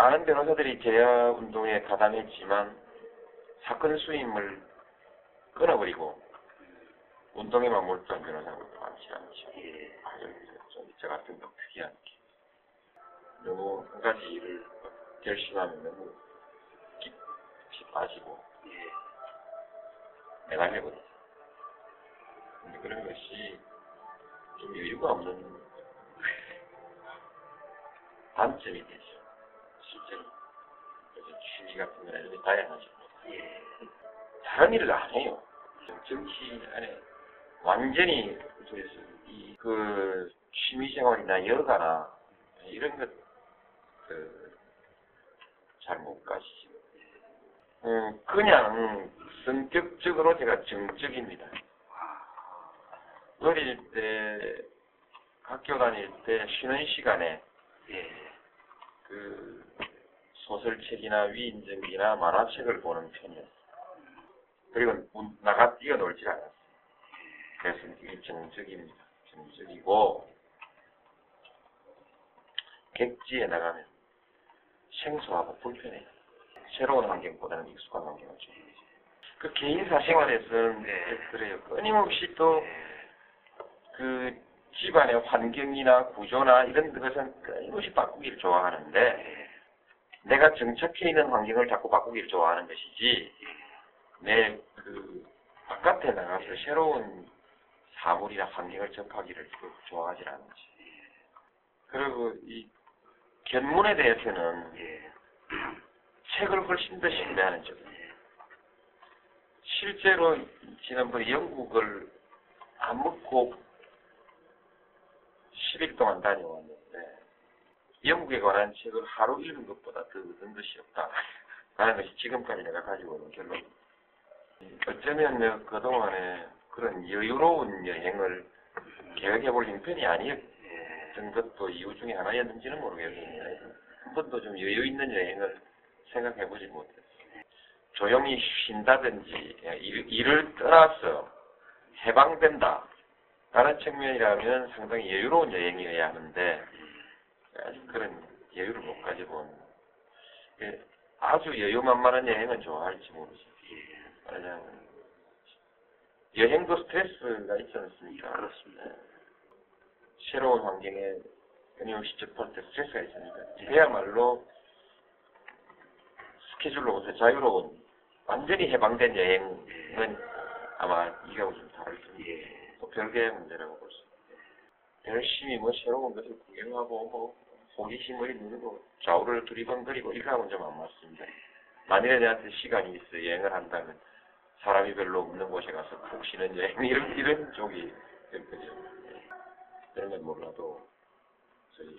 많은 변호사들이 재야 운동에 가담했지만 사건 수임을 끊어버리고 운동에만 몰두한 변호사가 많지 않죠. 예. 아, 여기서 좀저 같은 거 특이한 게 너무 한 가지 일을 결심하면 너무 깊이 빠지고 예. 매달려버리죠. 근데 그런 것이 좀 여유가 없는 단점이 되죠. 취미 같은 거나 이런 게 다양하죠. 예. 다른 일을 안 해요. 정치 안에 완전히 그래서 이그 취미 생활이나 여가나 이런 것잘 못 가시죠. 음, 그냥 성격적으로 제가 정적입니다. 어릴 때 학교 다닐 때 쉬는 시간에 예. 그 소설책이나 위인전기나 만화책을 보는 편이었어요. 그리고 문- 나가 뛰어놀질 않았어요. 그래서 이게 정적입니다. 정적이고 객지에 나가면 생소하고 불편해요. 새로운 환경보다는 익숙한 환경을 좋아해요. 그 개인사 생활에서는 네. 그래요. 끊임없이 또 예. 그 집안의 환경이나 구조나 이런 것은 끊임없이 바꾸기를 좋아하는데 예. 내가 정착해 있는 환경을 자꾸 바꾸기를 좋아하는 것이지 내 그 바깥에 나가서 새로운 사물이나 환경을 접하기를 그 좋아하지 않지. 그리고 이 견문에 대해서는 예. 책을 훨씬 더 신뢰하는 점. 실제로 지난번에 영국을 안 먹고 10일 동안 다녀왔는데 영국에 관한 책을 하루 읽은 것보다 더 얻은 것이 없다. 라는 것이 지금까지 내가 가지고 있는 결론. 어쩌면 내가 그동안에 그런 여유로운 여행을 계획해 볼 형편이 아니었던 것도 이유 중에 하나였는지는 모르겠는데 한 번도 좀 여유 있는 여행을 생각해 보지 못했어요. 조용히 쉰다든지 일, 일을 떠나서 해방된다. 다른 측면이라면 상당히 여유로운 여행이어야 하는데 아직 그런 여유를 못 예, 아주 여유만만한 여행은 좋아할지 모르죠. 왜냐하면 여행도 스트레스가 있지 않습니까? 그렇습니다. 네. 새로운 환경에 끊임없이 접할 때 스트레스가 있으니까 그야말로 스케줄로부터 자유로운 완전히 해방된 여행은 아마 이거하고 좀 다를 텐데 예. 또 별개의 문제라고 볼수 있어요. 열심히 뭐 새로운 것을 구경하고 뭐 호기심을 누르고 좌우를 두리번거리고 이거하고는 좀안 맞습니다. 만일에 내한테 시간이 있어 여행을 한다면 사람이 별로 없는 곳에 가서 푹 쉬는 여행 이런 이런 쪽이 될 거죠. 예. 그런 건 몰라도 저희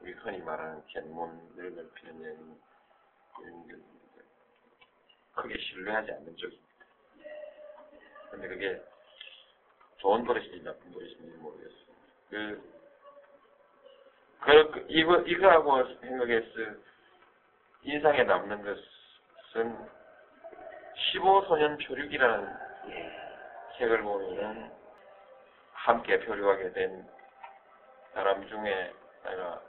우리 흔히 말하는 견문을 넓히는 여행 이런 건 크게 신뢰하지 않는 쪽입니다. 근데 그게 좋은 버릇인지 나쁜 버릇인지 모르겠어요. 그, 그, 그 이거, 이거하고 생각해서 인상에 남는 것은 15소년 표류기라는 책을 보면은 함께 표류하게 된 사람 중에 내가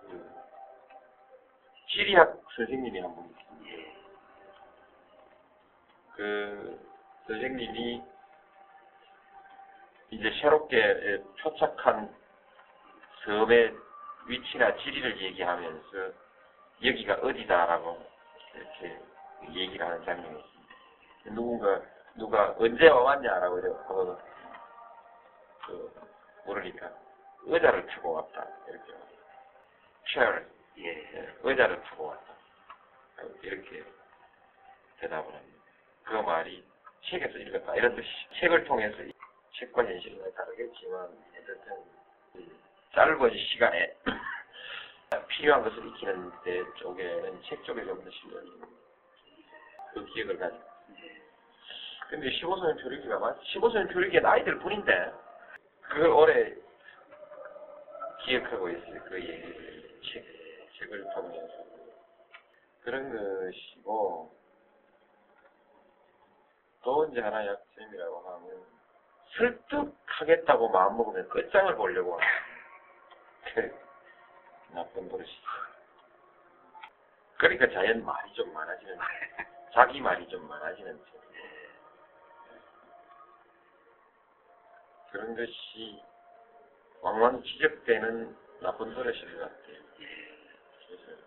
그 지리학 선생님이 한 분 있습니다. 그 선생님이 이제 새롭게 표착한 섬의 위치나 지리를 얘기하면서 여기가 어디다라고 이렇게 얘기를 하는 장면이 있습니다. 누군가 누가 언제 와봤냐라고 이러고 그 모르니까 의자를 타고 왔다 이렇게 chair 예. 예, 의자를 타고 왔다 이렇게 대답을 합니다. 그 말이 책에서 읽었다 이런 뜻이 책을 통해서 책과 현실은 다르겠지만 어쨌든 이 짧은 시간에 필요한 것을 익히는 데 쪽에는 책 쪽에 좀더 신경을 그 기억을 가지고. 근데 15소년 표류기가 맞 15소년 표류기가 나이들 뿐인데 그걸 오래 기억하고 있어요 그 얘기를 책, 책을 통해서. 그런 것이고 또 이제 하나 약점이라고 하면 설득하겠다고 마음먹으면 끝장을 보려고 하는 그 나쁜 버릇이 그러니까 자연 말이 좀 많아지는, 자기 말이 좀 많아지는 책. 그런 것이 왕왕 지적되는 나쁜 버릇인 것 같아요. 그래서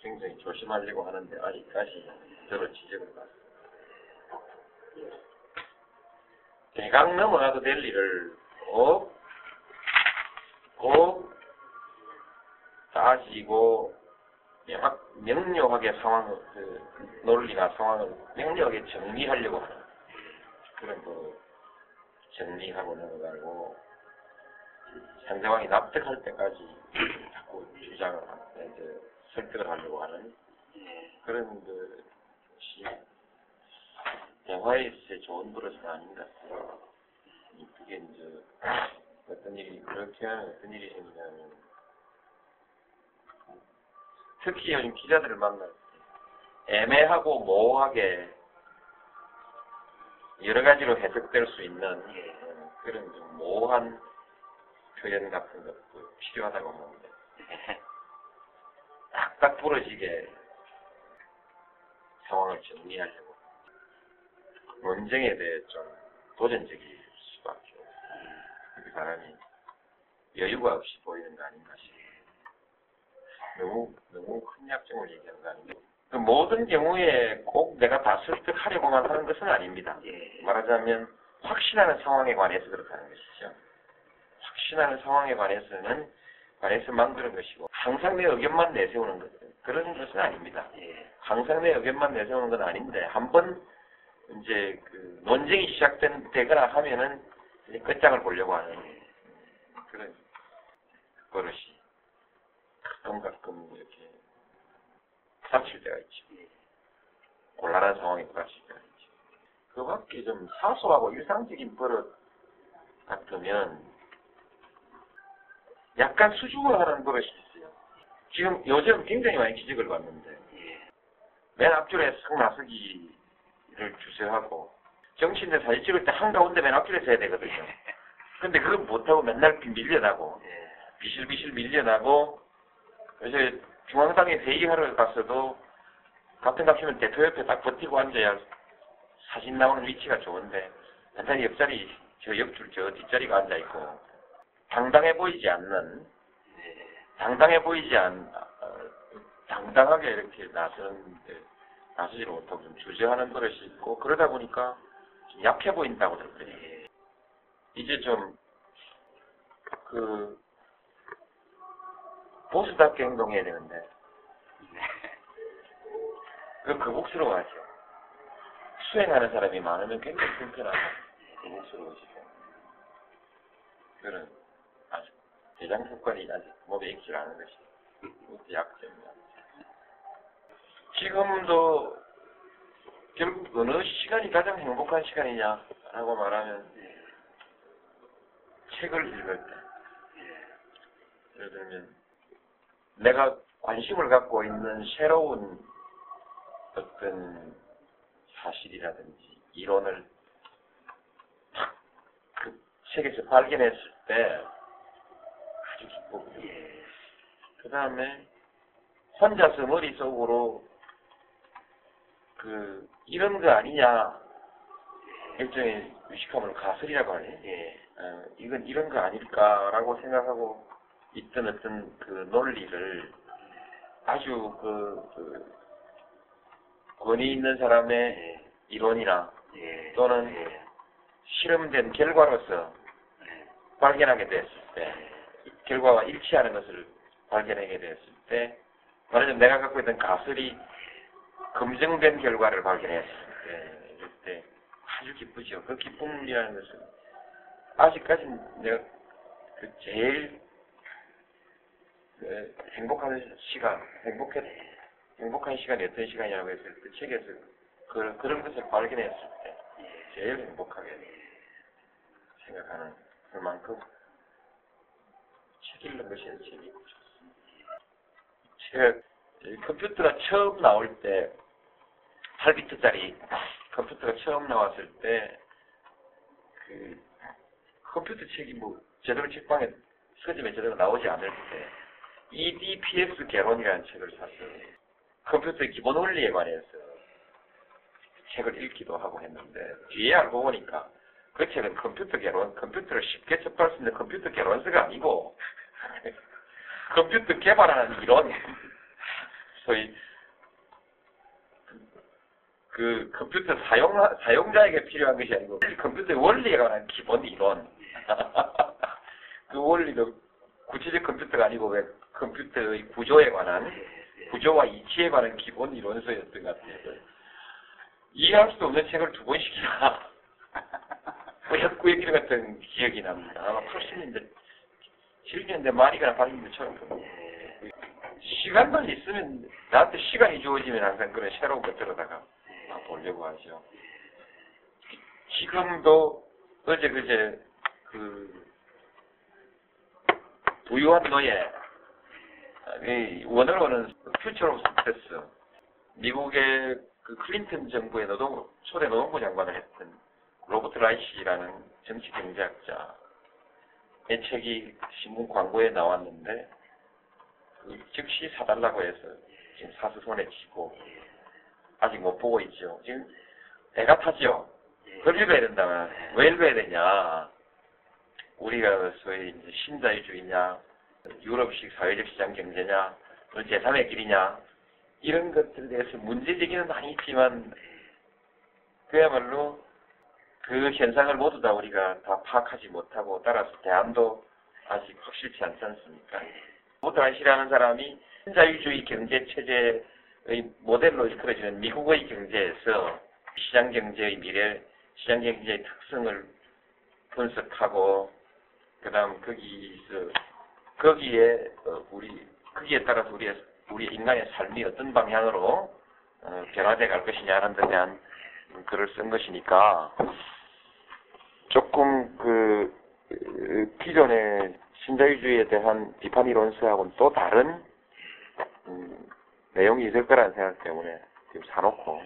굉장히 조심하려고 하는데 아직까지 저로 지적을 받습니다. 대강 넘어가도 될 일을 꼭, 꼭 따지고 명확, 명료하게 상황을, 그 논리나 상황을 명료하게 정리하려고 하는 그런 그 정리하고 넘어가고 상대방이 납득할 때까지 자꾸 주장을 이제 설득을 하려고 하는 그런 그 대화에 있어서 좋은 버릇은 아닌 것 같아요. 그게 이제 어떤 일이 그렇게 하면 어떤 일이 생기냐면 특히 요즘 기자들을 만날 때 애매하고 모호하게 여러 가지로 해석될 수 있는 어, 그런 좀 모호한 표현 같은 것도 필요하다고 보는데 딱딱 부러지게 상황을 정리하려고 논쟁에 대해 좀 도전적일 수밖에 없어요. 그 사람이 여유가 없이 보이는 거 아닌가 싶어요. 너무, 너무 큰 약점을 얘기하는 거 아닌가. 그 모든 경우에 꼭 내가 다 설득하려고만 하는 것은 아닙니다. 말하자면 확신하는 상황에 관해서 그렇다는 것이죠. 확신하는 상황에 관해서는 관해서 만드는 것이고 항상 내 의견만 내세우는 것 그런 것은 아닙니다. 항상 내 의견만 내세우는 건 아닌데 한번 이제 그 논쟁이 시작된 되거나 하면은 이제 끝장을 보려고 하는 그런 버릇이 가끔 가끔 이렇게 부닥칠 때가 있죠. 곤란한 상황에 부닥칠 때가 있죠. 그 밖에 좀 사소하고 일상적인 버릇 같으면 약간 수줍어하는 버릇이 있어요. 지금 요즘 굉장히 많이 기적을 봤는데 맨 앞줄에 싹 나서기 를 주세하고 정치인들 사진 찍을 때 한가운데 맨 앞줄에 서야 되거든요. 근데 그걸 못하고 맨날 밀려나고 비실비실 밀려나고 그래서 중앙당에 회의하러 갔어도 같은 값이면 대표 옆에 딱 버티고 앉아야 사진 나오는 위치가 좋은데 맨날 옆자리 저 옆줄 저 뒷자리가 앉아있고 당당해 보이지 않는 당당해 보이지 않 어, 당당하게 이렇게 나서는데 나서지 못하고 좀 주저하는 버릇이 있고 그러다 보니까 좀 약해 보인다고 들었거든요. 이제 좀 그 보수답게 행동해야 되는데 그 거북스러워하죠. 수행하는 사람이 많으면 굉장히 불편하고 거북스러워지죠. 그런 아주 대장 습관이 아직 몸에 익지 않은 것이 그것도 약점이야. 지금도 결국 어느 시간이 가장 행복한 시간이냐라고 말하면 책을 읽을 때 예를 들면 내가 관심을 갖고 있는 새로운 어떤 사실이라든지 이론을 탁그 책에서 발견했을 때 아주 기쁘고요. 그 다음에 혼자서 머릿속으로 그 이런 거 아니냐. 일종의 유식함을 가설이라고 하네. 어, 이건 이런 거 아닐까라고 생각하고 있던 어떤 그 논리를 아주 그, 그 권위 있는 사람의 이론이나 또는 실험된 결과로서 발견하게 됐을 때 결과와 일치하는 것을 발견하게 됐을 때 말하자면 내가 갖고 있던 가설이 검증된 결과를 발견했을 때 이럴 때 아주 기쁘죠. 그 기쁨이라는 것은 아직까지 내가 그 제일 그 행복한 시간, 행복했, 행복한 시간이 어떤 시간이라고 했을 때 책에서 그, 그런 것을 발견했을 때 제일 행복하게 생각하는 그만큼 책 읽는 것이 재미있고 좋습니다. 제가 이 컴퓨터가 처음 나올 때 8비트짜리 컴퓨터가 처음 나왔을 때 그 컴퓨터 책이 뭐 제대로 책방에 서점에 제대로 나오지 않을 때 EDPS 개론이라는 책을 샀어요. 컴퓨터의 기본 원리에 관해서 책을 읽기도 하고 했는데 뒤에 알고 보니까 그 책은 컴퓨터 개론, 컴퓨터를 쉽게 접할 수 있는 컴퓨터 개론서가 아니고 컴퓨터 개발하는 이론, 소위 그 컴퓨터 사용 사용자에게 필요한 것이 아니고 컴퓨터의 원리에 관한 기본 이론. 그 원리도 구체적 컴퓨터가 아니고 왜 컴퓨터의 구조에 관한 구조와 이치에 관한 기본 이론서였던 것 같아요. 이해할 수 없는 책을 두 번씩이나 그 얘기 같은 기억이 납니다. 아마 80년대, 70년대 말이거나 80년대 처음 시간만 있으면 나한테 시간이 주어지면 항상 그런 새로운 것들에다가 보려고 하죠. 지금도 어제 그제 그 부유한 노예 이 원어로는 Future of Success 미국의 그 클린턴 정부의 노동 초대 노동부 장관을 했던 로버트 라이시라는 정치 경제학자의 책이 신문 광고에 나왔는데 그 즉시 사달라고 해서 지금 사서 손에 쥐고 아직 못 보고 있죠. 지금 애가 타죠. 그걸 읽어야 된다면 왜 읽어야 되냐? 우리가 소위 신자유주의냐, 유럽식 사회적 시장 경제냐, 제3의 길이냐 이런 것들에 대해서 문제제기는 아니지만 그야말로 그 현상을 모두 다 우리가 다 파악하지 못하고 따라서 대안도 아직 확실치 않지 않습니까? 모두 안시라는 사람이 신자유주의 경제 체제의 모델로 이끌어지는 미국의 경제에서 시장 경제의 미래, 시장 경제의 특성을 분석하고 그다음 거기서 거기에 어, 우리 거기에 따라서 우리의 우리 인간의 삶이 어떤 방향으로 어, 변화돼 갈 것이냐는 데 대한 글을 쓴 것이니까 조금 그 어, 기존의 신자유주의에 대한 비판 이론서하고는 또 다른 음, 내용이 있을 거라는 생각 때문에 지금 사놓고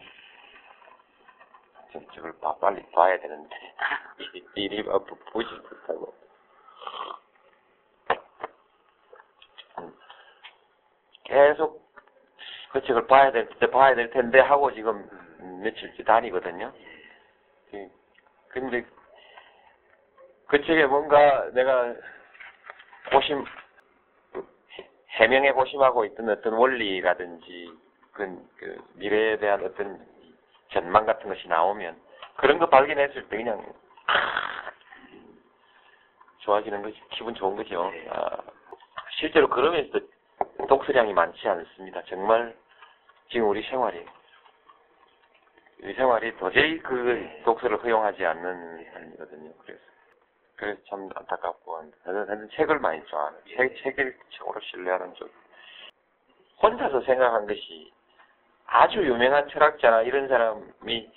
지금 저걸 봐, 빨리 봐야 되는데. 미리 봐- 보지 못하고. 음, 계속 그 책을 봐야 될 때 봐야 될 텐데 하고 지금 며칠째 다니거든요. 그- 근데 그 책에 뭔가 내가 고심 해명해 고심하고 있던 어떤 원리라든지 그, 그 미래에 대한 어떤 전망 같은 것이 나오면 그런 거 발견했을 때 그냥 아, 좋아지는 것이 기분 좋은 거죠. 아, 실제로 그러면서 독서량이 많지 않습니다. 정말 지금 우리 생활이 우리 생활이 도저히 그 독서를 허용하지 않는 삶이거든요. 그래서 그래서 참 안타깝고 저는 책을 많이 좋아하는 책 책을 책으로 신뢰하는 쪽. 혼자서 생각한 것이 아주 유명한 철학자나 이런 사람이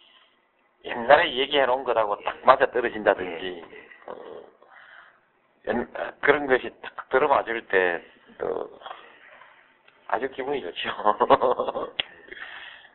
옛날에 얘기해 놓은 것하고 딱 맞아 떨어진다든지 어, 옛- 그런 것이 딱 들어맞을 때 또 아주 기분이 좋죠.